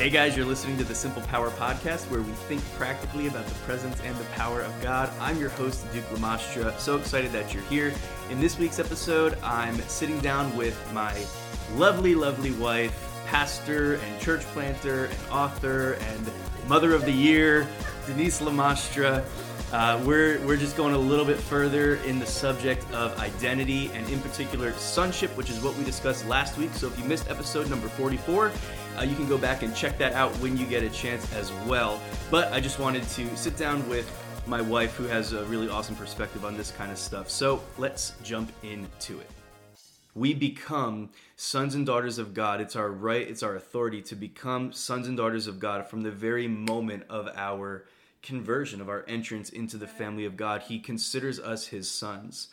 Hey guys, you're listening to the Simple Power Podcast where we think practically about the presence and the power of God. I'm your host, Duke Lamastra. So excited that you're here. In this week's episode, I'm sitting down with my lovely, lovely wife, pastor and church planter and author and mother of the year, Denisse Lamastra. Uh, we're, we're just going a little bit further in the subject of identity and, in particular, sonship, which is what we discussed last week. So, if you missed episode number 44, uh, you can go back and check that out when you get a chance as well. But I just wanted to sit down with my wife, who has a really awesome perspective on this kind of stuff. So, let's jump into it. We become sons and daughters of God. It's our right, it's our authority to become sons and daughters of God from the very moment of our conversion, of our entrance into the family of God. He considers us his sons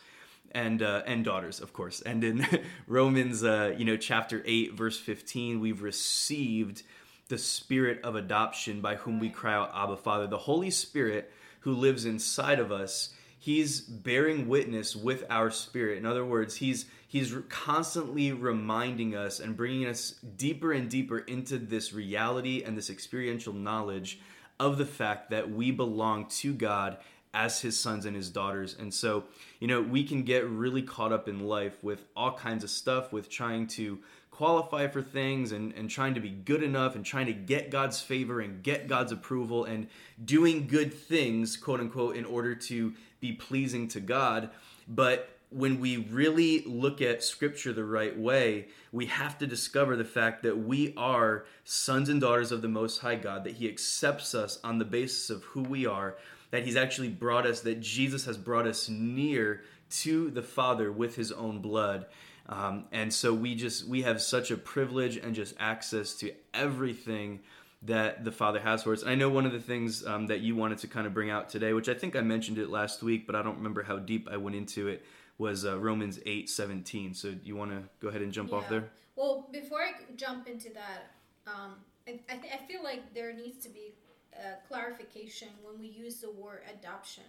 and uh, and daughters, of course. And in Romans, uh, you know, chapter eight, verse fifteen, we've received the Spirit of adoption, by whom we cry out, "Abba, Father." The Holy Spirit, who lives inside of us, He's bearing witness with our spirit. In other words, He's He's constantly reminding us and bringing us deeper and deeper into this reality and this experiential knowledge of the fact that we belong to God as his sons and his daughters. And so, you know, we can get really caught up in life with all kinds of stuff, with trying to qualify for things and, and trying to be good enough and trying to get God's favor and get God's approval and doing good things, quote unquote, in order to be pleasing to God. But when we really look at scripture the right way, we have to discover the fact that we are sons and daughters of the Most High God, that He accepts us on the basis of who we are, that He's actually brought us, that Jesus has brought us near to the Father with His own blood. Um, and so we just, we have such a privilege and just access to everything that the Father has for us. And I know one of the things um, that you wanted to kind of bring out today, which I think I mentioned it last week, but I don't remember how deep I went into it was uh, Romans 8 17. So you want to go ahead and jump yeah. off there? Well, before I jump into that, um, I, I, th- I, feel like there needs to be a clarification when we use the word adoption.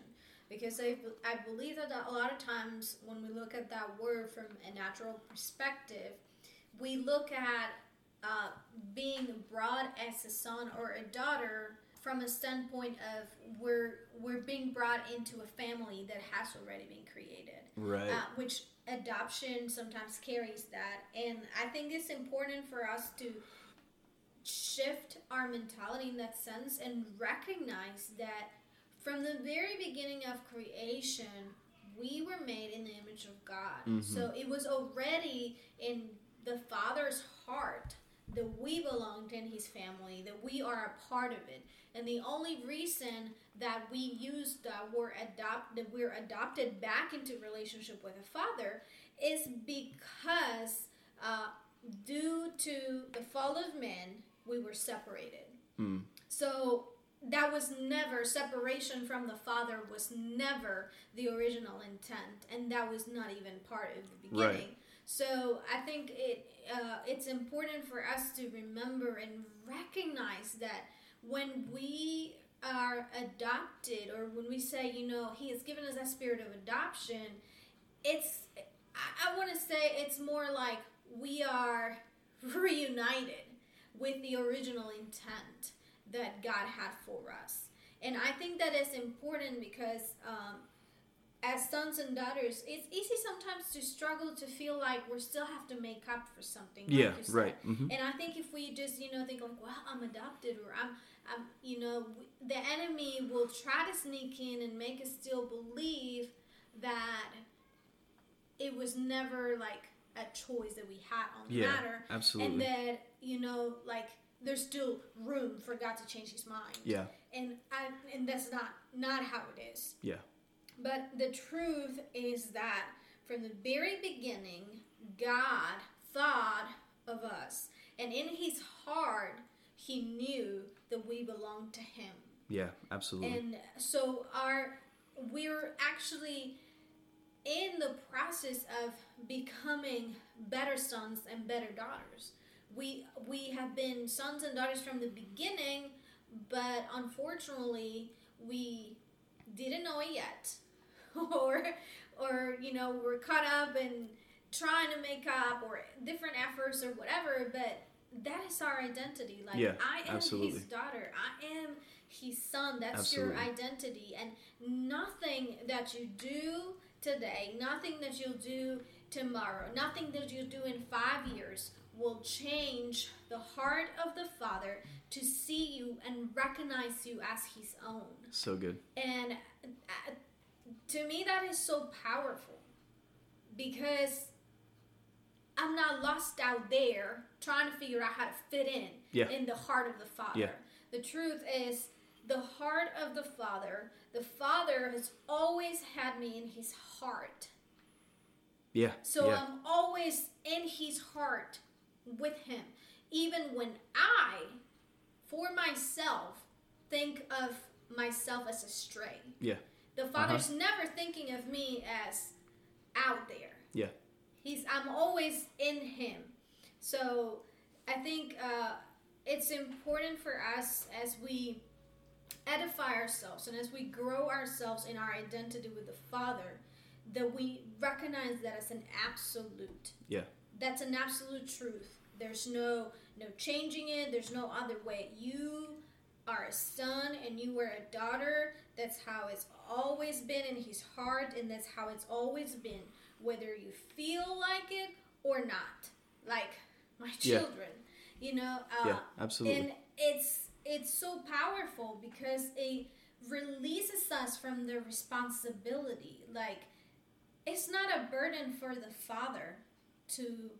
Because I, I believe that a lot of times when we look at that word from a natural perspective, we look at uh, being brought as a son or a daughter from a standpoint of we're we're being brought into a family that has already been created. Right. Uh, which adoption sometimes carries that. And i think it's important for us to shift our mentality in that sense and recognize that from the very beginning of creation we were made in the image of god mm-hmm. so it was already in the father's heart that we belonged in his family, that we are a part of it. And the only reason that we use the word adopt, that we're adopted back into relationship with a father, is because uh, due to the fall of man, we were separated. Mm. So that was never separation from the father was never the original intent and that was not even part of the beginning right. so i think it uh, it's important for us to remember and recognize that when we are adopted or when we say you know he has given us that spirit of adoption it's i, I want to say it's more like we are reunited with the original intent that god had for us and i think that is important because um, as sons and daughters, it's easy sometimes to struggle to feel like we still have to make up for something. Yeah, right. Mm-hmm. And I think if we just you know think like, well, I'm adopted or I'm, I'm, you know, the enemy will try to sneak in and make us still believe that it was never like a choice that we had on the yeah, matter. Absolutely. And that you know, like there's still room for God to change His mind. Yeah. And I and that's not not how it is. Yeah. But the truth is that from the very beginning, God thought of us. And in his heart, he knew that we belonged to him. Yeah, absolutely. And so our we're actually in the process of becoming better sons and better daughters. We we have been sons and daughters from the beginning, but unfortunately, we didn't know it yet. or or you know we're caught up in trying to make up or different efforts or whatever but that is our identity. Like Yeah, I am absolutely. his daughter. I am his son. That's Absolutely. your identity. And nothing that you do today, nothing that you'll do tomorrow, nothing that you'll do in five years will change the heart of the Father to see you and recognize you as his own. So good. And uh, to me, that is so powerful because I'm not lost out there trying to figure out how to fit in Yeah. in the heart of the Father. Yeah. The truth is, the heart of the Father, the Father has always had me in his heart. Yeah. So yeah. I'm always in his heart with him. Even when I, for myself, think of myself as a stray. Yeah. The Father's never thinking of me as out there. Yeah. He's I'm always in him. So I think uh, it's important for us as we edify ourselves and as we grow ourselves in our identity with the Father that we recognize that as an absolute. Yeah. That's an absolute truth. There's no no changing it. There's no other way. You are a son and you were a daughter. That's how it's always been in his heart and that's how it's always been whether you feel like it or not. Like my Yeah. children, you know, uh, yeah. Absolutely. and it's it's so powerful because it releases us from the responsibility. Like it's not a burden for the father to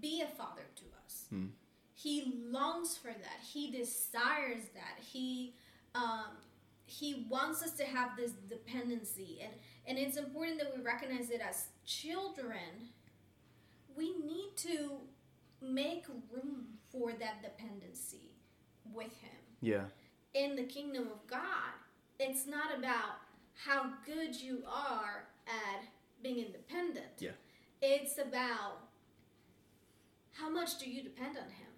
be a father to us. Hmm. He longs for that. He desires that. He um, he wants us to have this dependency, and and it's important that we recognize it as children. We need to make room for that dependency with Him. yeah. In the kingdom of God, it's not about how good you are at being independent. Yeah. It's about how much do you depend on Him?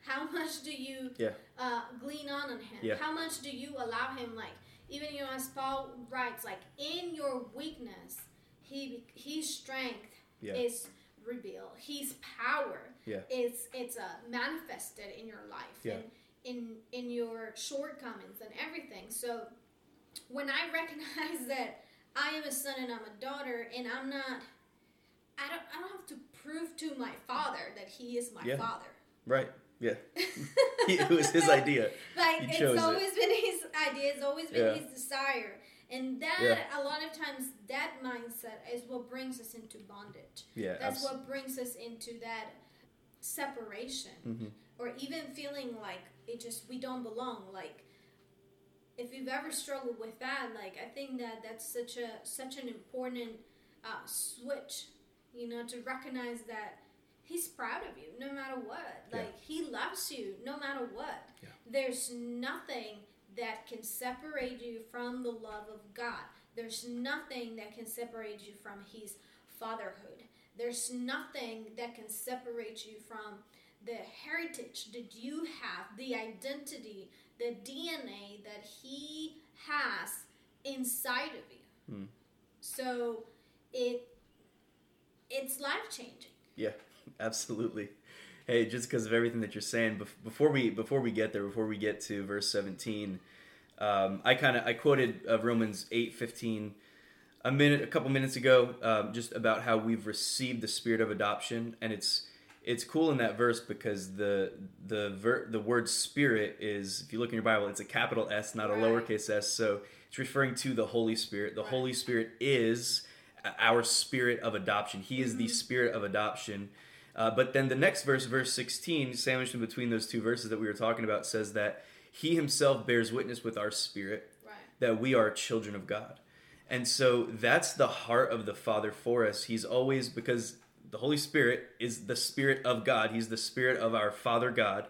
How much do you Yeah. uh, glean on on Him? Yeah. How much do you allow Him? Like even you know, as Paul writes, like in your weakness, He His strength Yeah. is revealed. His power Yeah. is it's uh, manifested in your life Yeah. and in in your shortcomings and everything. So when I recognize that I am a son and I'm a daughter, and I'm not, I don't, I don't have to prove to my father that he is my Yeah. father. Right. Yeah. it was his idea. Like He it's chose it. always been his idea. It's always been Yeah. his desire, and that Yeah. a lot of times that mindset is what brings us into bondage. Yeah. That's what brings us into that separation, Mhm. or even feeling like it just we don't belong. Like if you've ever struggled with that, like I think that that's such a such an important uh, switch, you know, to recognize that he's proud of you no matter what. Yeah. Like he loves you no matter what. Yeah. There's nothing that can separate you from the love of God. There's nothing that can separate you from his fatherhood. There's nothing that can separate you from the heritage that you have, the identity, the DNA that he has inside of you. Hmm. So it it's life changing. Yeah, absolutely. Hey, just because of everything that you're saying, before we before we get there, before we get to verse 17, um, I kind of I quoted uh, Romans 8:15 a minute, a couple minutes ago, um, just about how we've received the spirit of adoption, and it's it's cool in that verse because the the ver- the word spirit is if you look in your Bible, it's a capital S, not a Right. lowercase s. So it's referring to the Holy Spirit. The Right. Holy Spirit is our spirit of adoption. He is the Mhm. spirit of adoption. Uh, but then the next verse, verse 16, sandwiched in between those two verses that we were talking about, says that He Himself bears witness with our spirit Right. that we are children of God. And so that's the heart of the Father for us. He's always, because the Holy Spirit is the Spirit of God, He's the Spirit of our Father God.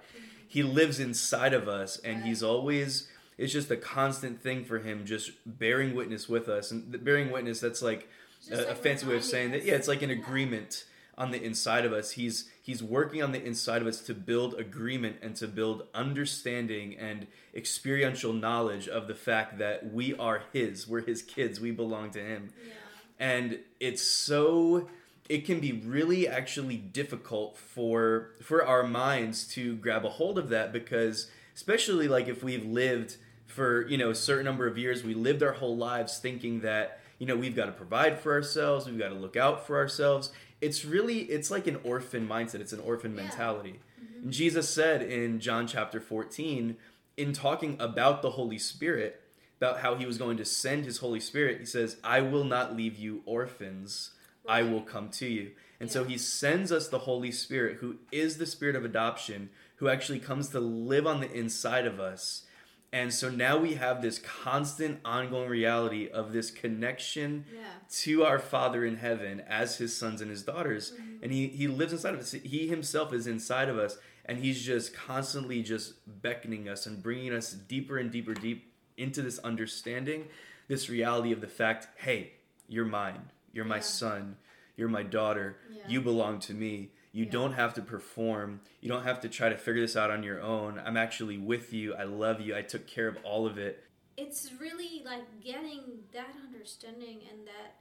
He lives inside of us, and He's always, it's just a constant thing for Him, just bearing witness with us. And the bearing witness, that's like a, a fancy way of saying that, yeah, it's like an agreement on the inside of us. He's he's working on the inside of us to build agreement and to build understanding and experiential knowledge of the fact that we are his. We're his kids. We belong to him. Yeah. And it's so it can be really actually difficult for for our minds to grab a hold of that because especially like if we've lived for you know a certain number of years we lived our whole lives thinking that you know we've got to provide for ourselves we've got to look out for ourselves it's really it's like an orphan mindset it's an orphan Yeah. mentality Mm-hmm. and jesus said in john chapter 14 in talking about the holy spirit about how he was going to send his holy spirit he says i will not leave you orphans i will come to you and so he sends us the holy spirit who is the spirit of adoption who actually comes to live on the inside of us and so now we have this constant ongoing reality of this connection Yeah. to our Father in heaven as his sons and his daughters. Mm-hmm. And he, he lives inside of us. He himself is inside of us. And he's just constantly just beckoning us and bringing us deeper and deeper, deep into this understanding, this reality of the fact hey, you're mine. You're my Yeah. son. You're my daughter. Yeah. You belong to me. You Yeah. don't have to perform. You don't have to try to figure this out on your own. I'm actually with you. I love you. I took care of all of it. It's really like getting that understanding and that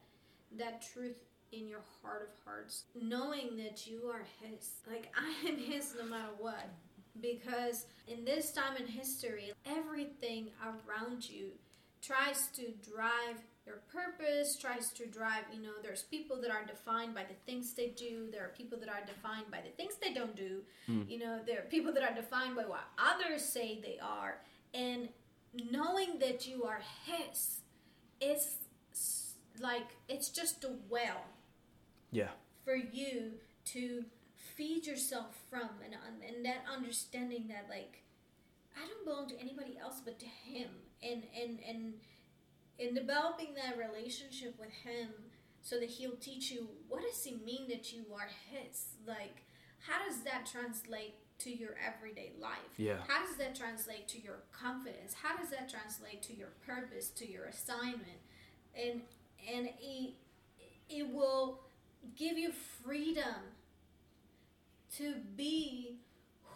that truth in your heart of hearts, knowing that you are His. Like I am His no matter what. Because in this time in history, everything around you tries to drive your purpose, tries to drive, you know, there's people that are defined by the things they do, there are people that are defined by the things they don't do, Mm. you know, there are people that are defined by what others say they are. And knowing that you are His is like, it's just a well Yeah. for you to feed yourself from and, and that understanding that like i don't belong to anybody else but to him and and and in developing that relationship with him so that he'll teach you what does it mean that you are his? Like how does that translate to your everyday life? Yeah. how does that translate to your confidence? How does that translate to your purpose to your assignment? And and it, it will give you freedom to be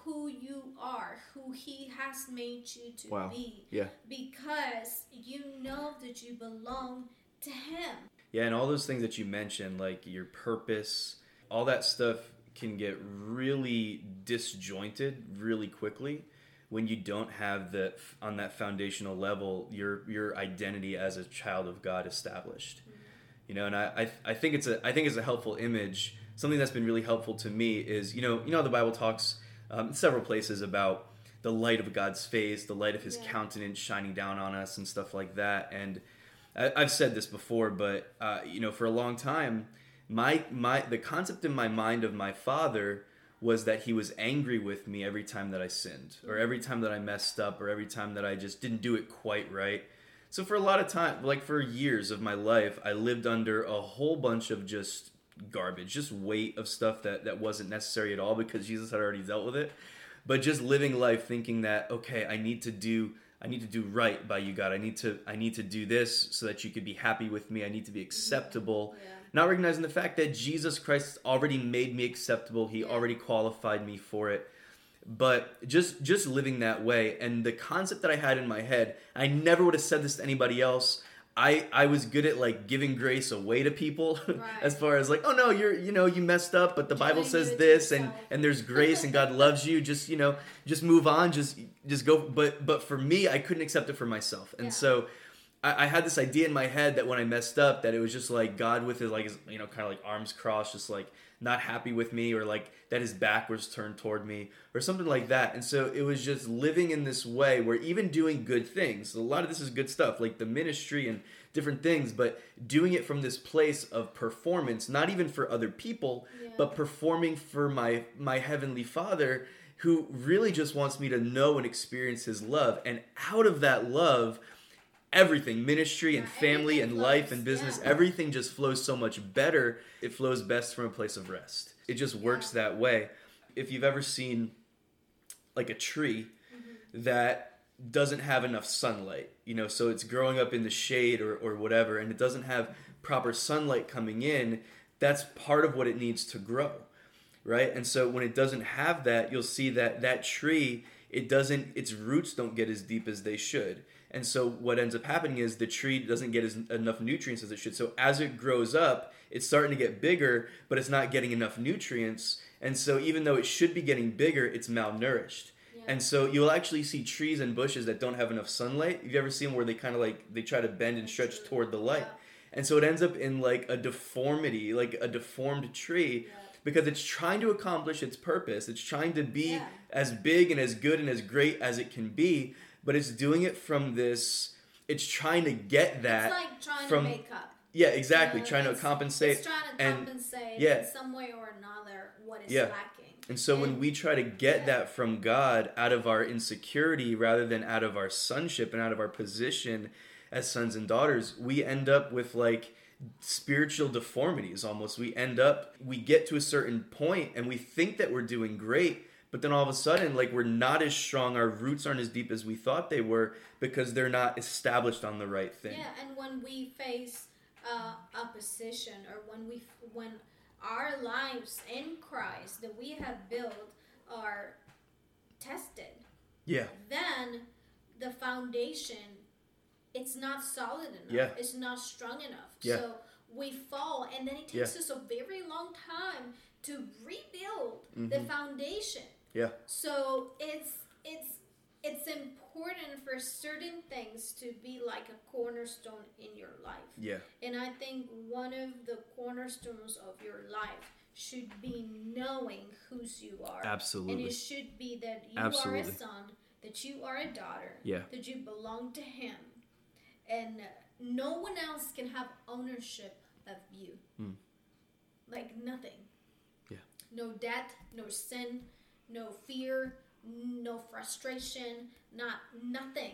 who you are who he has made you to Wow. be Yeah. because you know that you belong to him Yeah, and all those things that you mentioned, like your purpose, all that stuff can get really disjointed really quickly when you don't have the on that foundational level your your identity as a child of God established. Mm-hmm. You know, and I, I I think it's a I think it's a helpful image. Something that's been really helpful to me is you know you know the Bible talks um, several places about the light of God's face, the light of His Yeah. countenance shining down on us, and stuff like that. And I, I've said this before, but uh, you know, for a long time, my my the concept in my mind of my father was that he was angry with me every time that I sinned, or every time that I messed up, or every time that I just didn't do it quite right. So for a lot of time, like for years of my life, I lived under a whole bunch of just garbage, just weight of stuff that that wasn't necessary at all because Jesus had already dealt with it. But just living life thinking that okay, I need to do I need to do right by you, God. I need to I need to do this so that you could be happy with me. I need to be acceptable. Yeah. Not recognizing the fact that Jesus Christ already made me acceptable. He Yeah. already qualified me for it. But just just living that way and the concept that I had in my head, I never would have said this to anybody else. I, I was good at like giving grace away to people Right. as far as like oh no you're you know you messed up but the bible says do it to this and and there's grace and god loves you just you know just move on just just go but but for me i couldn't accept it for myself and Yeah. so I, I had this idea in my head that when i messed up that it was just like god with his like his you know kind of like arms crossed just like not happy with me or like that his back was turned toward me or something like that and so it was just living in this way where even doing good things a lot of this is good stuff like the ministry and different things but doing it from this place of performance not even for other people Yeah. but performing for my my heavenly father who really just wants me to know and experience his love and out of that love everything ministry and family and life and business everything just flows so much better. It flows best from a place of rest. It just works that way. If you've ever seen like a tree Mm-hmm. that doesn't have enough sunlight you know so it's growing up in the shade or, or whatever and it doesn't have proper sunlight coming in that's part of what it needs to grow right? And so when it doesn't have that you'll see that that tree it doesn't its roots don't get as deep as they should. And so what ends up happening is the tree doesn't get as, enough nutrients as it should. So as it grows up, it's starting to get bigger, but it's not getting enough nutrients. And so even though it should be getting bigger, it's malnourished. Yeah. And so you'll actually see trees and bushes that don't have enough sunlight. You've ever seen them where they kind of like they try to bend and stretch toward the light. Yeah. And so it ends up in like a deformity, like a deformed tree Yeah. because it's trying to accomplish its purpose. It's trying to be Yeah. as big and as good and as great as it can be, but it's doing it from this it's trying to get that it's like trying from- to make up. yeah, exactly, You know, trying to compensate. It's trying to and- compensate yeah. in some way or another what is Yeah. lacking. And so when we try to get Yeah. that from God out of our insecurity rather than out of our sonship and out of our position as sons and daughters, we end up with like spiritual deformities almost. We end up we get to a certain point and we think that we're doing great, but then all of a sudden like we're not as strong, our roots aren't as deep as we thought they were because they're not established on the right thing. Yeah, and when we face uh, opposition, or when we when our lives in Christ that we have built are tested, Yeah. then the foundation it's not solid enough. Yeah. It's not strong enough. Yeah. So we fall, and then it takes us a very long time to rebuild the Mhm. foundation. Yeah. So it's it's it's important for certain things to be like a cornerstone in your life. Yeah. And I think one of the cornerstones of your life should be knowing whose you are. Absolutely. And it should be that you Absolutely. are a son, that you are a daughter, Yeah. that you belong to him. And no one else can have ownership of you. Hmm. Like nothing. Yeah. No debt, no sin, no fear, no frustration, not nothing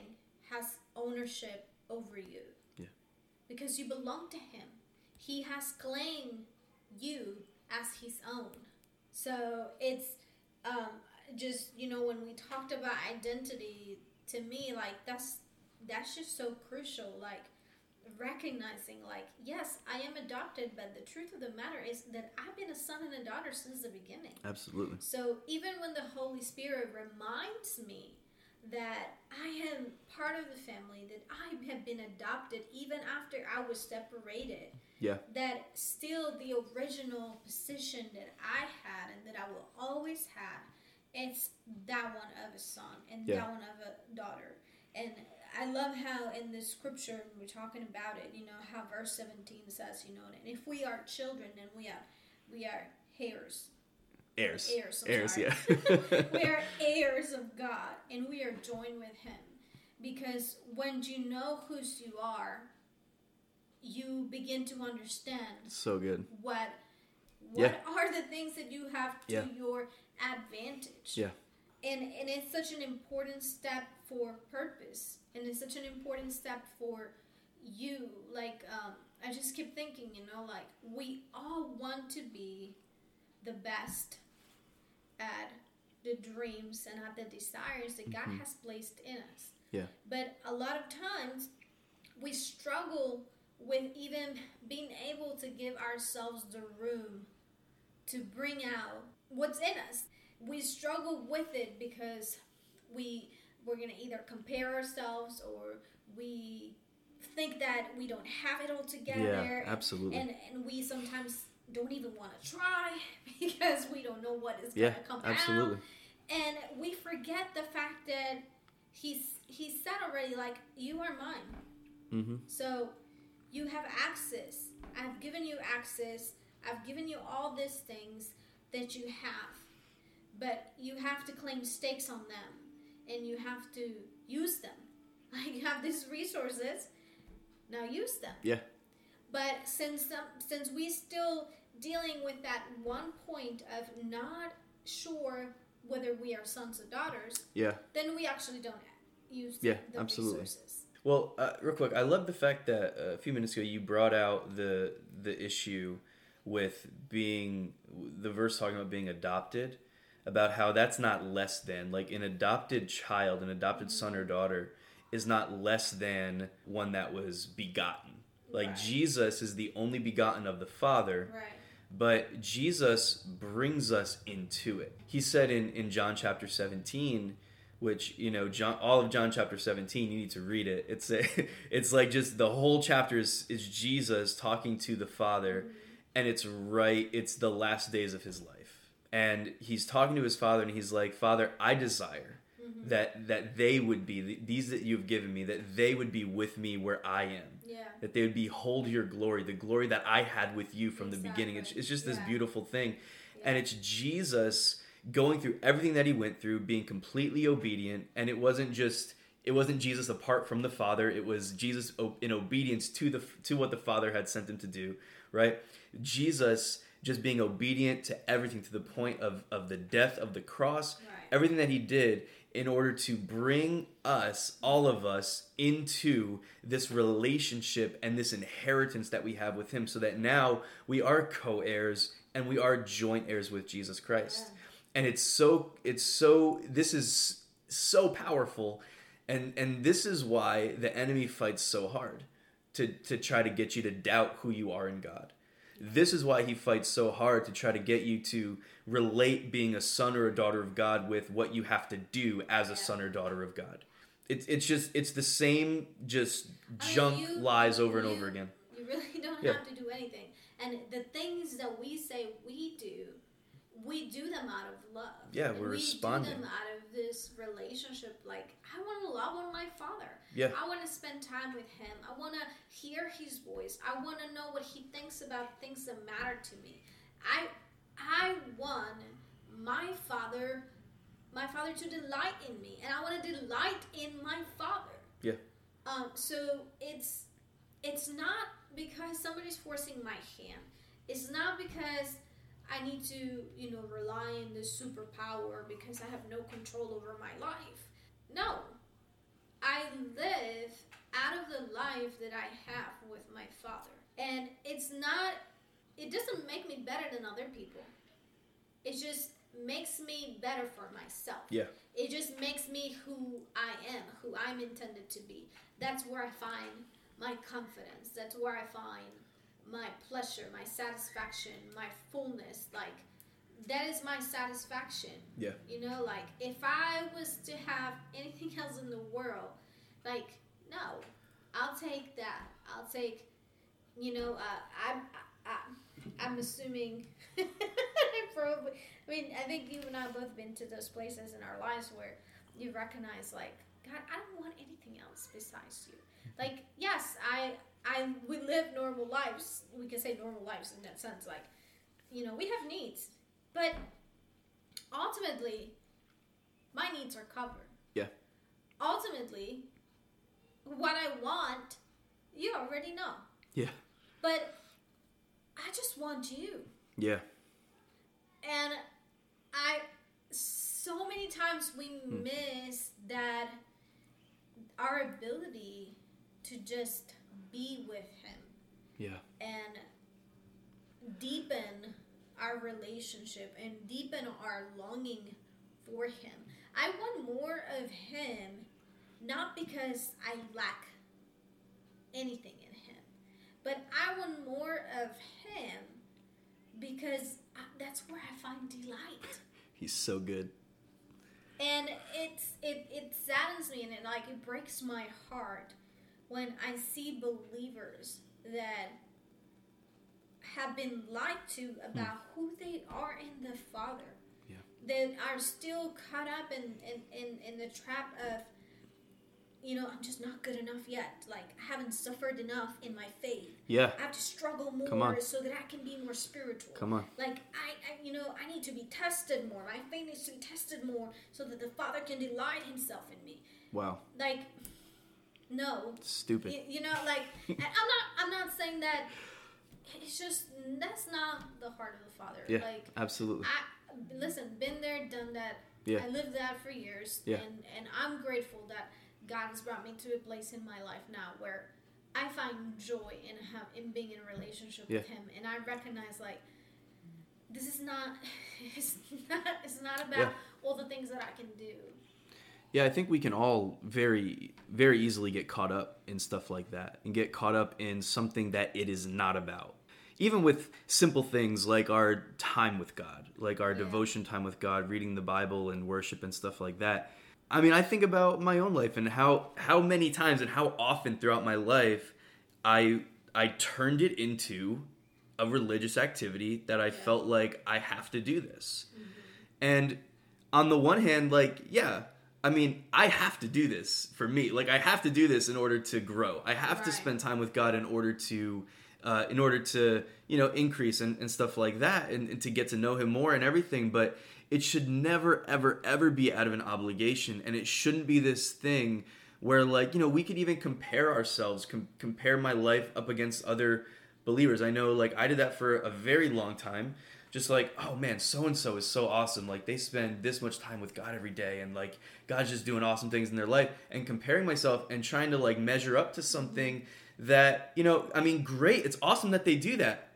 has ownership over you. Yeah. Because you belong to him. He has claimed you as his own. So it's um, just you know when we talked about identity, to me like that's that's just so crucial. Like recognizing like yes, I am adopted, but the truth of the matter is that I've been a son and a daughter since the beginning. Absolutely. So even when the Holy Spirit reminds me that I am part of the family, that I have been adopted even after I was separated, Yeah. that still the original position that I had and that I will always have, it's that one of a son and Yeah. that one of a daughter. And I love how in the scripture we're talking about it, you know, how verse 17 says, you know, and if we are children, then we are we are heirs. Heirs. Heirs, I'm Heirs, sorry. yeah. we are heirs of God and we are joined with Him. Because when you know whose you are, you begin to understand so good. what what are the things that you have to Yeah. your advantage. Yeah. And and it's such an important step for purpose. And it's such an important step for you. Like um I just keep thinking, you know, like we all want to be the best at the dreams and at the desires that God Mhm. has placed in us. Yeah. But a lot of times we struggle with even being able to give ourselves the room to bring out what's in us. We struggle with it because we we're gonna either compare ourselves or we think that we don't have it all together. Yeah, absolutely. And and we sometimes don't even want to try because we don't know what is gonna come absolutely. out. And we forget the fact that he's he said already like you are mine. Mm-hmm. So you have access. I've given you access. I've given you all these things that you have. But you have to claim stakes on them and you have to use them. Like you have these resources, now use them. Yeah. But since um, since we still dealing with that one point of not sure whether we are sons or daughters, Yeah. then we actually don't use Yeah, the absolutely. resources. Well, uh, real quick, I love the fact that uh, a few minutes ago you brought out the the issue with being the verse talking about being adopted, about how that's not less than like an adopted child, an adopted mm-hmm. son or daughter is not less than one that was begotten. Like Right. Jesus is the only begotten of the Father, Right. but Jesus brings us into it. He said in, in John chapter 17, which you know John all of John chapter 17 you need to read it it's a, it's like just the whole chapter is, is Jesus talking to the Father mm-hmm. and it's right it's the last days of his life and he's talking to his father and he's like father I desire mm-hmm. that that they would be these that you've given me that they would be with me where I am Yeah. that they would behold your glory, the glory that I had with you from the beginning. It's, it's just this Yeah. beautiful thing. And it's Jesus going through everything that he went through, being completely obedient. And it wasn't just, it wasn't Jesus apart from the Father. It was Jesus in obedience to the to what the Father had sent him to do, right? Jesus just being obedient to everything to the point of, of the death of the cross, Right. everything that he did in order to bring us, all of us, into this relationship and this inheritance that we have with him, so that now we are co heirs and we are joint heirs with Jesus Christ. Yeah. And it's so, it's so, this is so powerful. And, and this is why the enemy fights so hard to, to try to get you to doubt who you are in God. This is why he fights so hard to try to get you to relate being a son or a daughter of God with what you have to do as a son or daughter of God. It's it's just it's the same just I mean, junk you- lies over and you- over again. You really don't Yeah. have to do anything. And the things that we say we do, we do them out of love. Yeah, we're we responding. do them out of this relationship. Like, I want to love on my father. Yeah. I want to spend time with him. I want to hear his voice. I want to know what he thinks about things that matter to me. I I want my father my father to delight in me and I want to delight in my father. Yeah. Um so it's it's not because somebody's forcing my hand. It's not because I need to, you know, rely on this superpower because I have no control over my life. No. I live out of the life that I have with my father. And it's not it doesn't make me better than other people. It just makes me better for myself. Yeah. It just makes me who I am, who I'm intended to be. That's where I find my confidence. That's where I find my pleasure, my satisfaction, my fullness. Like, that is my satisfaction. Yeah. You know, like, if I was to have anything else in the world, like, no, I'll take that. I'll take, you know, uh, I'm, I, I, I'm assuming, probably, I mean, I think you and I have both been to those places in our lives where you recognize, like, God, I don't want anything else besides you. Like, yes, I, I, we live normal lives. We can say normal lives in that sense. Like, you know, we have needs, but ultimately, my needs are covered. Yeah. Ultimately, what I want, you already know. Yeah. But I just want you. Yeah. And I so many times we Hmm. miss that our ability to just be with him Yeah. and deepen our relationship and deepen our longing for him. I want more of him not because I lack anything in him, but I want more of him because I, that's where I find delight. He's so good. And it's it it saddens me and it like it breaks my heart when I see believers that have been lied to about hmm. who they are in the Father. Yeah. That are still caught up in, in, in, in the trap of you know, I'm just not good enough yet. Like I haven't suffered enough in my faith. Yeah. I have to struggle Come more on. so that I can be more spiritual. Come on. Like I, I, you know, I need to be tested more. My faith needs to be tested more, so that the Father can delight Himself in me. Wow. Like, no, Stupid. you, you know, like, I'm not, I'm not saying that. It's just that's not the heart of the Father. Yeah. Like, Absolutely. I listen, been there, done that. Yeah. I lived that for years, Yeah. and and I'm grateful that God has brought me to a place in my life now where I find joy in have in being in a relationship with Him, and I recognize like this is not it's not it's not about Yeah. all the things that I can do. Yeah, I think we can all very, very easily get caught up in stuff like that and get caught up in something that it is not about. Even with simple things like our time with God, like our Yeah. devotion time with God, reading the Bible and worship and stuff like that. I mean, I think about my own life and how how many times and how often throughout my life I I turned it into a religious activity that I felt like I have to do this. Mm-hmm. And on the one hand, like, yeah, I mean, I have to do this for me. Like, I have to do this in order to grow. I have to spend time with God in order to, uh, in order to, you know, increase and, and stuff like that, and, and to get to know Him more and everything. But it should never, ever, ever be out of an obligation, and it shouldn't be this thing where, like, you know, we could even compare ourselves, com- compare my life up against other believers. I know, like, I did that for a very long time just like oh man so and so is so awesome. Like they spend this much time with god every day and like god's just doing awesome things in their life. And comparing myself and trying to like measure up to something that you know i mean great it's awesome that they do that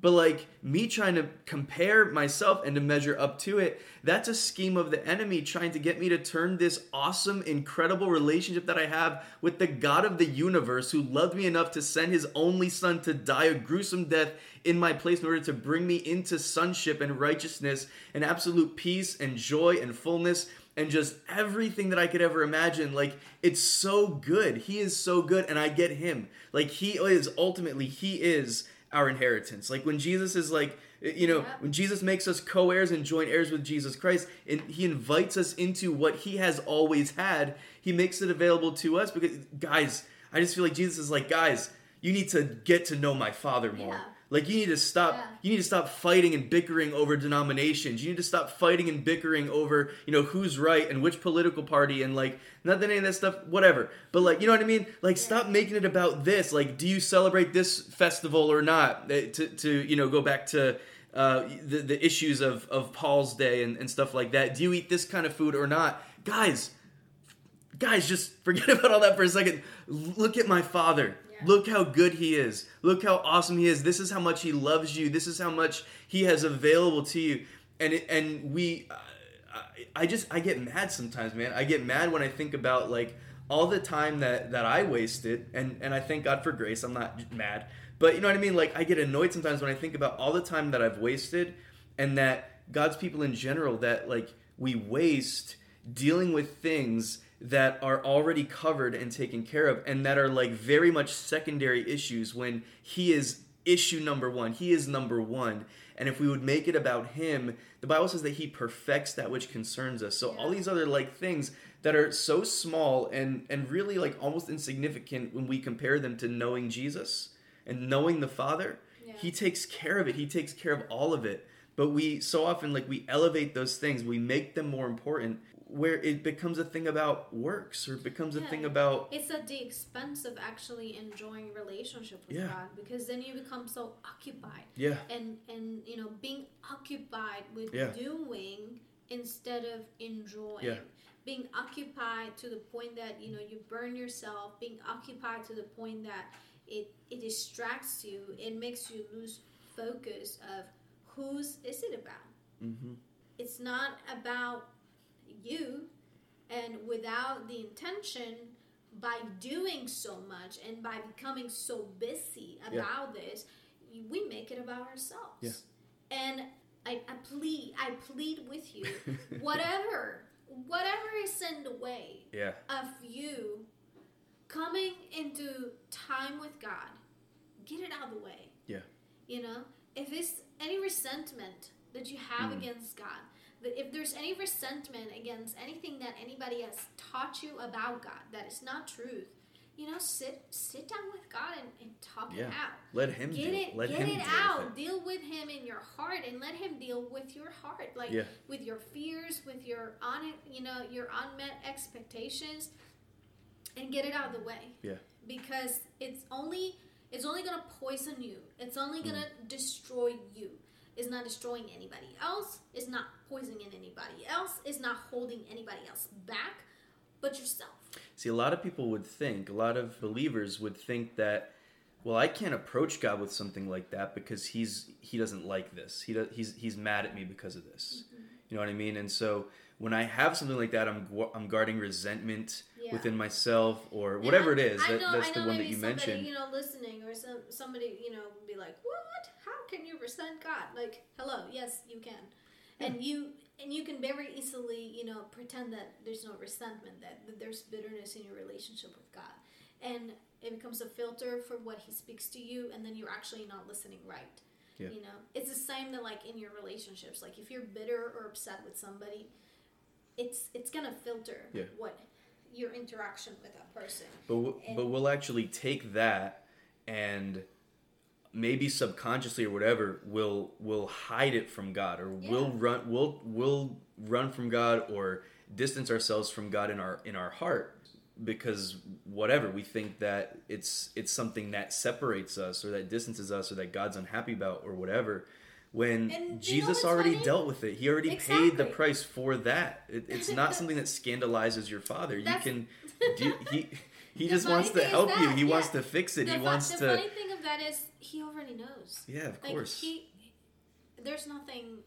but like me trying to compare myself and to measure up to it that's a scheme of the enemy trying to get me to turn this awesome incredible relationship that i have with the god of the universe who loved me enough to send his only son to die a gruesome death in my place in order to bring me into sonship and righteousness and absolute peace and joy and fullness and just everything that I could ever imagine. Like, it's so good. He is so good, and I get him. Like, he is ultimately, he is our inheritance. Like, when Jesus is like, eh, you know, Yeah. when Jesus makes us co heirs and joint heirs with Jesus Christ, and he invites us into what he has always had, he makes it available to us because, guys, I just feel like Jesus is like, guys, you need to get to know my Father more. Yeah. Like you need to stop Yeah. you need to stop fighting and bickering over denominations. You need to stop fighting and bickering over, you know, who's right and which political party and like not that any of that stuff, whatever. But like, you know what I mean? Like stop making it about this. Like, do you celebrate this festival or not? Eh, To to, you know, go back to uh, the, the issues of, of Paul's day and, and stuff like that. Do you eat this kind of food or not? Guys, guys, just forget about all that for a second. Look at my father. Look how good he is. Look how awesome he is. This is how much he loves you. This is how much he has available to you. And and we, I, I just I get mad sometimes, man. I get mad when I think about like all the time that that I wasted. And and I thank God for grace. I'm not mad, but you know what I mean. Like I get annoyed sometimes when I think about all the time that I've wasted, and that God's people in general that like we waste dealing with things that are already covered and taken care of and that are like very much secondary issues when he is issue number 1 he is number 1 and if we would make it about him the bible says that he perfects that which concerns us. So all these other like things that are so small and and really like almost insignificant when we compare them to knowing Jesus and knowing the father Yeah. he takes care of it. He takes care of all of it. But we so often like we elevate those things. We make them more important where it becomes a thing about works or it becomes a Yeah. thing about It's at the expense of actually enjoying relationship with Yeah. God because then you become so occupied yeah and and you know being occupied with Yeah. doing instead of enjoying. Yeah. Being occupied to the point that you know you burn yourself. Being occupied to the point that it it distracts you. It makes you lose focus of whose is it about. mm-hmm. it's not about you and without the intention by doing so much and by becoming so busy Yeah. about this we make it about ourselves Yeah. and I, I plead i plead with you whatever whatever is in the way yeah of you coming into time with God, get it out of the way. Yeah. You know, if it's any resentment that you have Mm. against God, if there's any resentment against anything that anybody has taught you about God that is not truth, you know, sit sit down with God and, and talk Yeah. it out. let him Get deal it, let get it out. it. Deal with him in your heart, and let him deal with your heart, like Yeah. with your fears, with your on, you know, your unmet expectations, and get it out of the way. Yeah. Because it's only it's only gonna poison you. It's only gonna Mm. destroy you. It's not destroying anybody else. It's not poisoning anybody else. It's not holding anybody else back, but yourself. See, a lot of people would think, a lot of believers would think that, well, I can't approach God with something like that because he's he doesn't like this. He does, he's he's mad at me because of this. Mm-hmm. You know what I mean? And so when I have something like that, I'm I'm guarding resentment Yeah. within myself or whatever I- it is. I That, know, that's I the one that maybe you somebody, mentioned. You know, listening or some somebody, you know, be like, "What? Can you resent God?" Like, hello, yes, you can, and you and you can very easily, you know, pretend that there's no resentment that, that there's bitterness in your relationship with god. And it becomes a filter for what he speaks to you and then you're actually not listening right. Yeah. you know? It's the same that like in your relationships. Like if you're bitter or upset with somebody it's it's gonna filter Yeah. what your interaction with that person. But w- but we'll actually take that and maybe subconsciously or whatever we'll we'll hide it from God or we'll run we'll we'll run from God or distance ourselves from God in our in our heart because whatever we think that it's it's something that separates us or that distances us or that God's unhappy about or whatever when And Jesus already funny? dealt with it. He already paid the price for that. It, it's not something that scandalizes your father. You can do, he he just wants to help you. that, he wants to fix it. The, he wants the to funny thing of that is he already knows. Yeah of like course. he there's nothing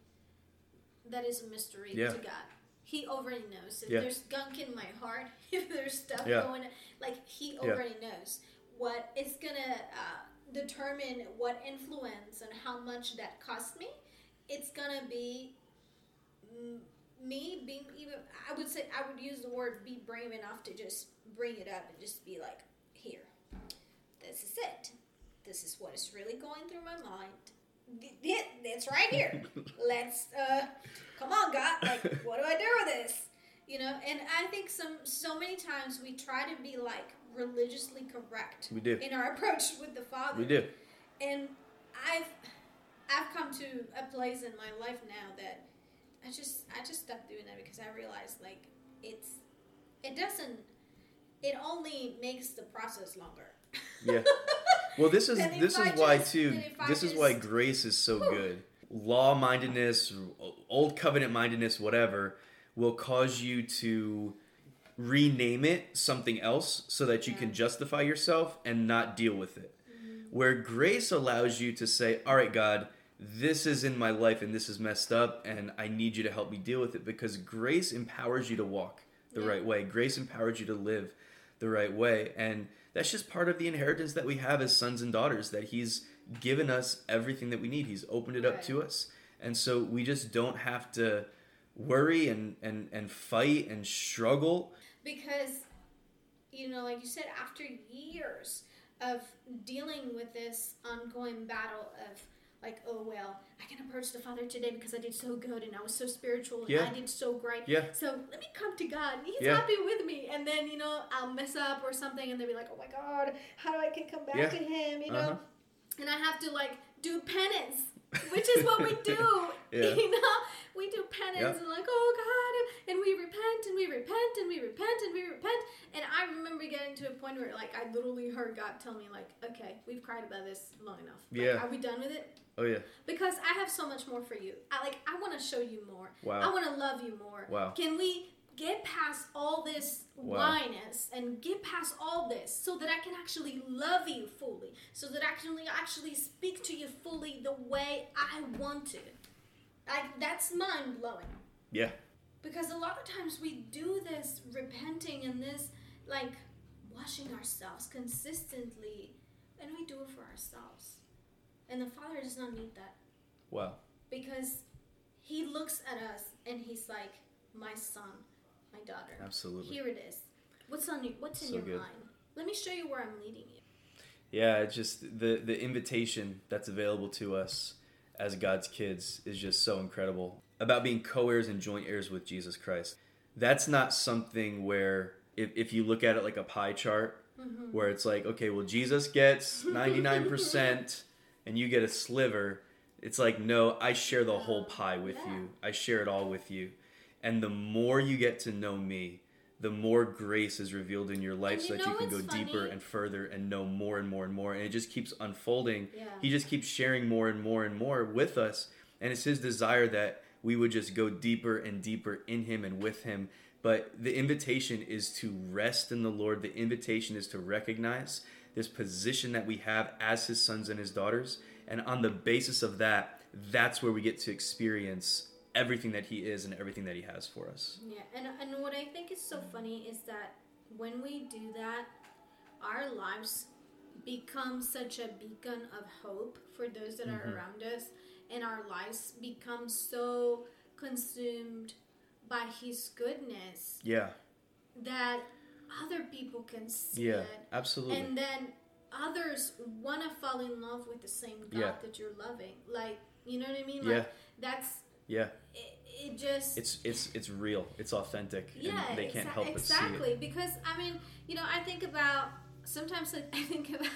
that is a mystery Yeah. to god. He already knows. If Yeah. there's gunk in my heart if there's stuff Yeah. going like he already knows. What is gonna uh, determine what influence and how much that cost me it's gonna be me being even i would say i would use the word be brave enough to just bring it up and just be like here this is it this is what is really going through my mind. It, it's right here. Let's uh come on god like what do i do with this? You know and i think some so many times we try to be like religiously correct we do. in our approach with the father. We do. And i've i've come to a place in my life now that i just i just stopped doing that because i realized like it's it doesn't it only makes the process longer Yeah. well this is this is I why just- too than if I this is why grace is so Whew. good law mindedness old covenant mindedness whatever will cause you to rename it something else so that you Yeah. can justify yourself and not deal with it Mm-hmm. where grace allows you to say all right god this is in my life and this is messed up and i need you to help me deal with it because grace empowers you to walk the Yeah. right way grace empowers you to live the right way and that's just part of the inheritance that we have as sons and daughters that he's given us everything that we need. He's opened it up Right. to us. And so we just don't have to worry and and and fight and struggle. Because you know like you said after years of dealing with this ongoing battle of like oh well i can approach the father today because i did so good and i was so spiritual and Yeah. i did so great Yeah. so let me come to god he's Yeah. happy with me and then you know i'll mess up or something and they'll be like oh my god how do i can come back Yeah. to him you know Uh-huh. and i have to like do penance which is what we do Yeah. you know we do penance Yeah. and like oh god and we repent and we repent and we repent and we repent and i remember getting to a point where like i literally heard god tell me like okay we've cried about this long enough Like, Yeah. are we done with it oh yeah because i have so much more for you i like i want to show you more Wow. i want to love you more Wow. can we get past all this Wow. and get past all this so that I can actually love you fully, so that I can actually speak to you fully the way I want to. Like that's mind blowing. yeah Because a lot of times we do this repenting and this like washing ourselves consistently, and we do it for ourselves. And the Father does not need that wow because He looks at us and He's like, "My son, my daughter." absolutely Here it is. What's on you? What's in So your good. mind? Let me show you where I'm leading you. Yeah, it's just the the invitation that's available to us as God's kids is just so incredible. About being co-heirs and joint heirs with Jesus Christ. That's not something where if, if you look at it like a pie chart Mm-hmm. where it's like, okay, well Jesus gets 99% and you get a sliver. It's like, no, I share the whole pie with Yeah. you. I share it all with you. And the more you get to know me, the more grace is revealed in your life And so that you can go what's deeper and further and know more and more and more. And it just keeps unfolding. Yeah. he just keeps sharing more and more and more with us. And it's his desire that we would just go deeper and deeper in him and with him. But the invitation is to rest in the lord. The invitation is to recognize this position that we have as his sons and his daughters. And on the basis of that that's where we get to experience everything that he is and everything that he has for us Yeah, and and what I think is so funny is that when we do that, our lives become such a beacon of hope for those that are Mhm. around us, and our lives become so consumed by his goodness Yeah. that other people can see Yeah. it Absolutely. and then others want to fall in love with the same God Yeah. that you're loving. Like, you know what I mean? Yeah. Like that's yeah. it, it just It's it's it's real. It's authentic. yeah, and they can't exa- help but see it. exactly. Because I mean, you know, I think about sometimes like, I think about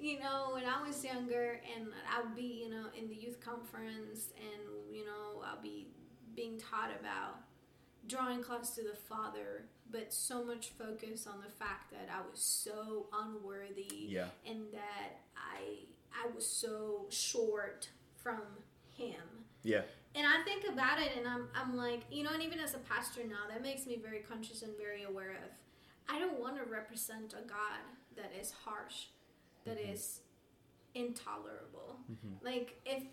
you know when I was younger and I would be you know in the youth conference and you know I'll be being taught about drawing close to the Father, but so much focus on the fact that I was so unworthy Yeah. and that I I was so short from Him. Yeah. And I think about it and I'm, I'm like, you know, and even as a pastor now, that makes me very conscious and very aware of I don't want to represent a God that is harsh, that mm-hmm. is intolerable. Mm-hmm. Like, if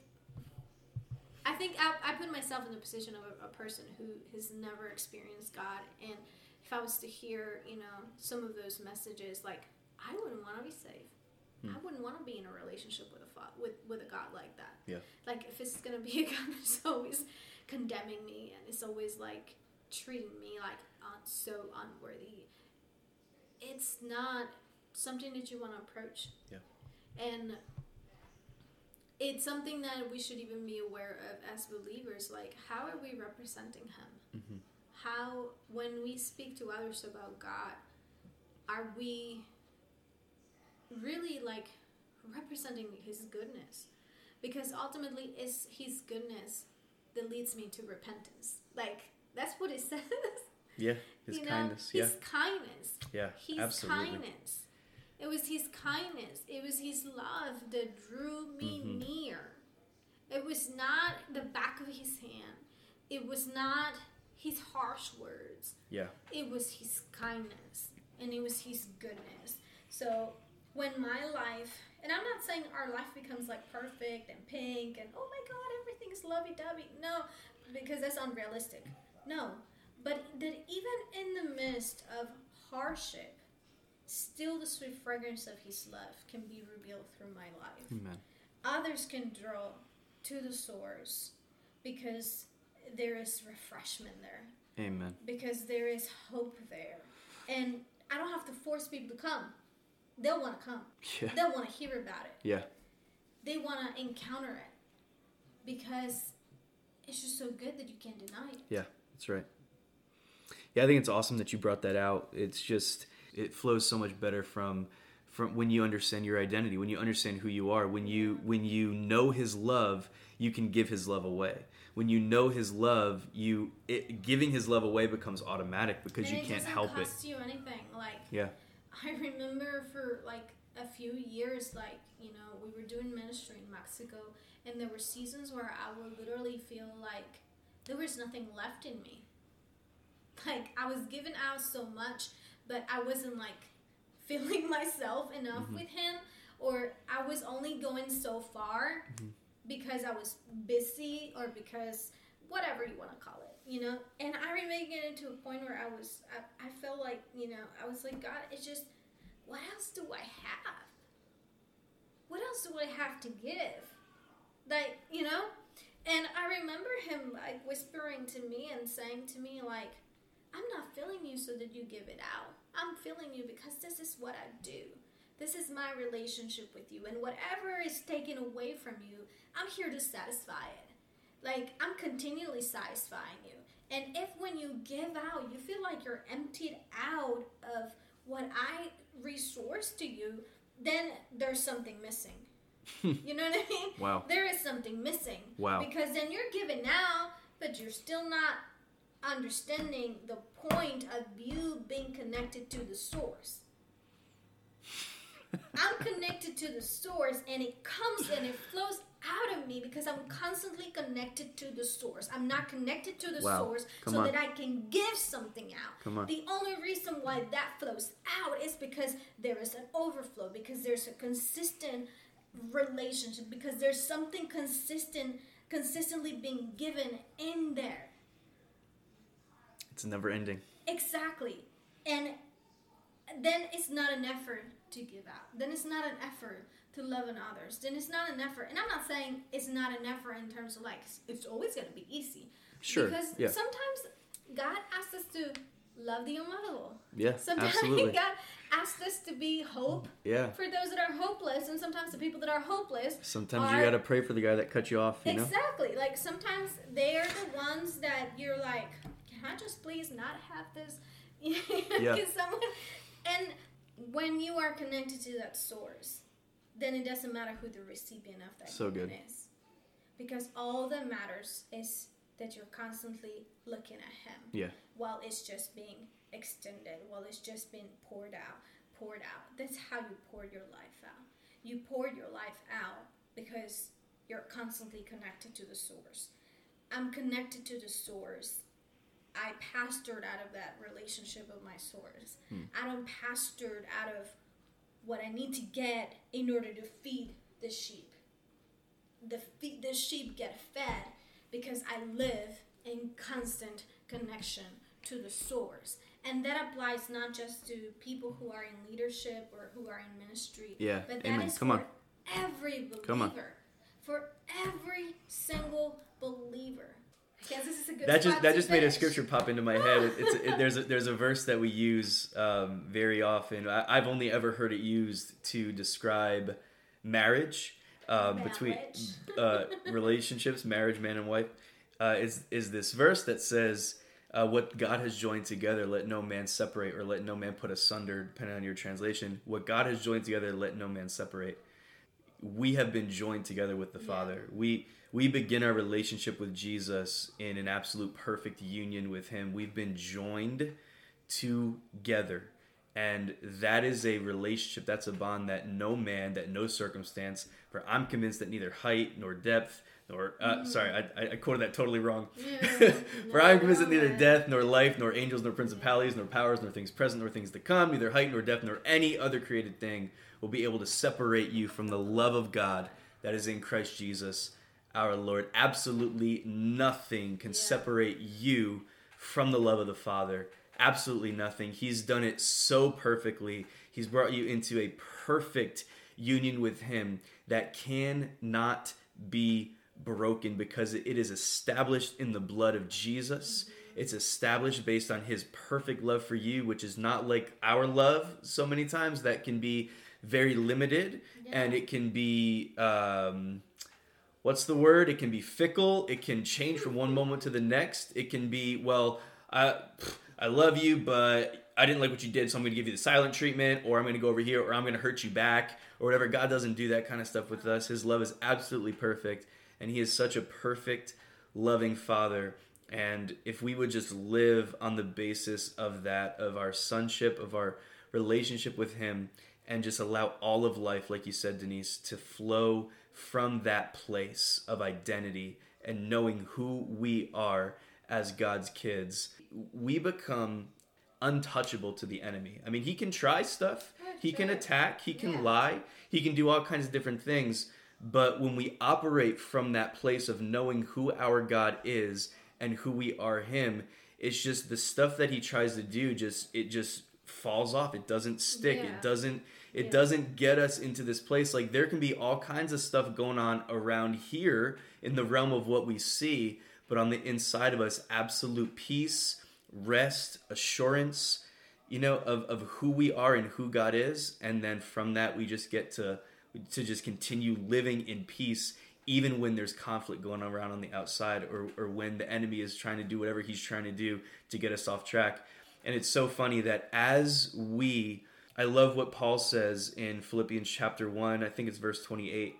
I think I, I put myself in the position of a, a person who has never experienced God, and if I was to hear, you know, some of those messages, like, I wouldn't want to be saved. I wouldn't want to be in a relationship with a fa- with with a God like that. Yeah. Like if it's gonna be a God that's always condemning me and it's always like treating me like uh, so unworthy, it's not something that you want to approach. Yeah. And it's something that we should even be aware of as believers. Like, how are we representing Him? Mhm. How, when we speak to others about God, are we really like representing His goodness? Because ultimately, it's His goodness that leads me to repentance. Like, that's what it says. Yeah. His you know, kindness. Yeah. His kindness. Yeah. His Absolutely. kindness. It was his kindness. It was his love that drew me Mhm. near. It was not the back of his hand. It was not his harsh words. Yeah. It was his kindness and it was his goodness. So when my life, and I'm not saying our life becomes like perfect and pink and oh my god, everything's lovey dovey. No, because that's unrealistic. No, but that even in the midst of hardship, still the sweet fragrance of his love can be revealed through my life Amen. others can draw to the source because there is refreshment there Amen. because there is hope there and i don't have to force people to come they'll want to come Yeah. they'll want to hear about it Yeah. they want to encounter it because it's just so good that you can't deny it Yeah, that's right. Yeah, I think it's awesome that you brought that out. It's just it flows so much better from from when you understand your identity, when you understand who you are, when you when you know his love, you can give his love away. When you know his love, you it, giving his love away becomes automatic because and you it can't help it. cost you anything like Yeah. I remember for like a few years, like, you know, we were doing ministry in Mexico, and there were seasons where I would literally feel like there was nothing left in me. Like, I was giving out so much, but I wasn't like feeling myself enough Mhm. with Him, or I was only going so far Mhm. because I was busy, or because whatever you want to call it, you know. And I remember getting to a point where I was, I, I felt like, you know, I was like, God, it's just, what else do I have? What else do I have to give? Like, you know? And I remember him like whispering to me and saying to me, like, I'm not feeling you so that you give it out. I'm feeling you because this is what I do. This is my relationship with you. And whatever is taken away from you, I'm here to satisfy it. Like, I'm continually satisfying you. And if when you give out, you feel like you're emptied out of what I resource to you, then there's something missing. you know what I mean? Wow. There is something missing. Wow. Because then you're giving out, but you're still not understanding the point of you being connected to the source. I'm connected to the source and it comes and it flows out of me because I'm constantly connected to the source. I'm not connected to the Wow. source Come so on. that I can give something out. Come on. The only reason why that flows out is because there is an overflow, because there's a consistent relationship, because there's something consistent consistently being given in there. It's never ending. Exactly. And then it's not an effort to give out. Then it's not an effort to love on others. Then it's not an effort. And I'm not saying it's not an effort in terms of like it's always going to be easy. Sure. Because yeah. sometimes God asks us to love the unlovable. Yeah. Sometimes absolutely. God asks us to be hope Yeah. for those that are hopeless, and sometimes the people that are hopeless. Sometimes are- you gotta pray for the guy that cut you off. You know. Exactly. Like sometimes they are the ones that you're like, can I just please not have this? Yeah. Can someone? And when you are connected to that source, then it doesn't matter who the recipient of that So good. is, because all that matters is that you're constantly looking at Him Yeah. while it's just being extended, while it's just being poured out, poured out. That's how you pour your life out. You pour your life out because you're constantly connected to the source. I'm connected to the source. I pastored out of that relationship with my source. Hmm. I don't pastored out of what I need to get in order to feed the sheep. The the sheep get fed because I live in constant connection to the source. And that applies not just to people who are in leadership or who are in ministry, Yeah, but amen. that is Come for on. every believer. Come on. For every single believer. This is a good that just that just made a scripture pop into my head. It, it's it, there's a, there's a verse that we use um, very often. I, I've only ever heard it used to describe marriage um, between uh, relationships, marriage, man and wife. Uh, is is this verse that says, uh, "What God has joined together, let no man separate, or let no man put asunder." Depending on your translation, what God has joined together, let no man separate we have been joined together with the Yeah. Father. We we begin our relationship with Jesus in an absolute perfect union with him. We've been joined together. And that is a relationship, that's a bond that no man, that no circumstance, for I'm convinced that neither height nor depth, nor, uh, sorry, I, I- quoted that totally wrong. Yeah, for I am convinced that neither death, nor life, nor angels, nor principalities, nor powers, nor things present, nor things to come, neither height, nor depth, nor any other created thing will be able to separate you from the love of God that is in Christ Jesus our Lord. Absolutely nothing can Yeah. separate you from the love of the Father. Absolutely nothing. He's done it so perfectly. He's brought you into a perfect union with Him that cannot be broken because it is established in the blood of Jesus. It's established based on his perfect love for you, which is not like our love so many times that can be very limited and it can be um what's the word? It can be fickle. It can change from one moment to the next. It can be, well, I, I love you, but I didn't like what you did, so I'm going to give you the silent treatment, or I'm going to go over here, or I'm going to hurt you back, or whatever. God doesn't do that kind of stuff with us. His love is absolutely perfect, and He is such a perfect, loving Father. And if we would just live on the basis of that, of our sonship, of our relationship with Him, and just allow all of life, like you said, Denisse, to flow from that place of identity and knowing who we are as God's kids, we become untouchable to the enemy. I mean, he can try stuff, he can attack, he can Yeah. lie, he can do all kinds of different things. But when we operate from that place of knowing who our God is and who we are him, it's just the stuff that he tries to do just it just falls off. It doesn't stick. Yeah. It doesn't it Yeah. doesn't get us into this place. Like there can be all kinds of stuff going on around here in the realm of what we see but on the inside of us absolute peace rest assurance you know of, of who we are and who god is. And then from that we just get to to just continue living in peace even when there's conflict going around on the outside or, or when the enemy is trying to do whatever he's trying to do to get us off track. And it's so funny that as we I love what Paul says in Philippians chapter 1, I think it's verse 28.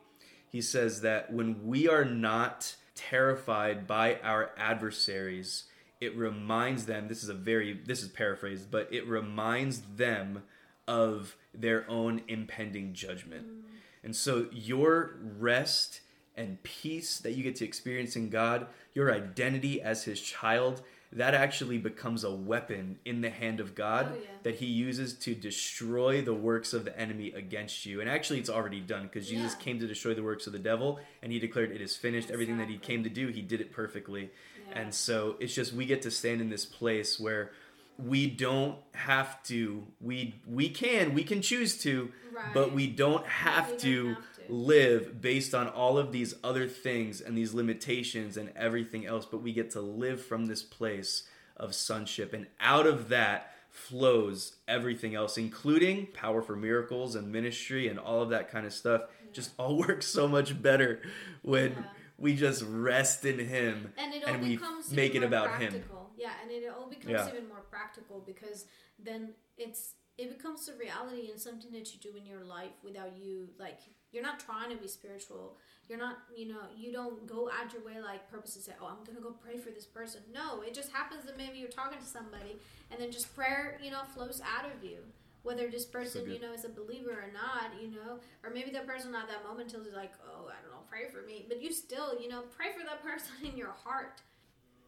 He says that when we are not terrified by our adversaries, it reminds them, this is a very, this is paraphrased, but it reminds them of their own impending judgment. Mm. And so your rest and peace that you get to experience in God, your identity as his child, that actually becomes a weapon in the hand of God Oh, yeah. that he uses to destroy the works of the enemy against you. And actually, it's already done because Jesus Yeah. came to destroy the works of the devil and he declared it is finished. Everything that he came to do, he did it perfectly. Yeah. And so it's just we get to stand in this place where we don't have to we we can we can choose to Right. but we don't have We to have to. Live based on all of these other things and these limitations and everything else, but we get to live from this place of sonship. And out of that flows everything else, including power for miracles and ministry and all of that kind of stuff. Yeah. Just all works so much better when yeah. we just rest in Him and, it all and we make it about practical. Him. Yeah, and it all becomes yeah. even more practical because then it's it becomes a reality and something that you do in your life without you like you're not trying to be spiritual. You're not you know you don't go out your way like purposely say oh i'm gonna go pray for this person. No it just happens that maybe you're talking to somebody and then just prayer you know flows out of you. Whether this person so you know is a believer or not you know or maybe that person at that moment until like oh i don't know pray for me. But you still you know pray for that person in your heart.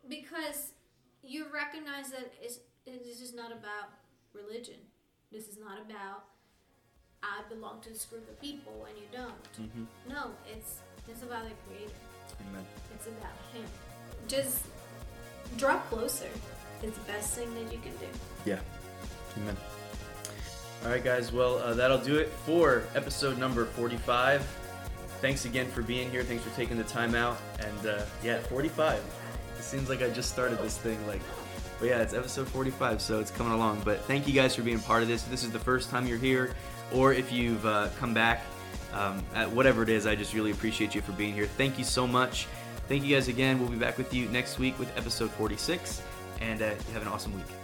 Because you recognize that it's, it's just not about religion. This is not about I belong to this group of people and you don't. Mm-hmm. No, it's it's about the Creator. Amen. It's about Him. Just draw closer. It's the best thing that you can do. Yeah. Amen. All right, guys. Well, uh, that'll do it for episode number 45. Thanks again for being here. Thanks for taking the time out. And uh, yeah, 45. It seems like I just started this thing like but yeah, it's episode 45, so it's coming along. But thank you guys for being part of this. If this is the first time you're here, or if you've uh, come back, um, at whatever it is, I just really appreciate you for being here. Thank you so much. Thank you guys again. We'll be back with you next week with episode 46, and uh, have an awesome week.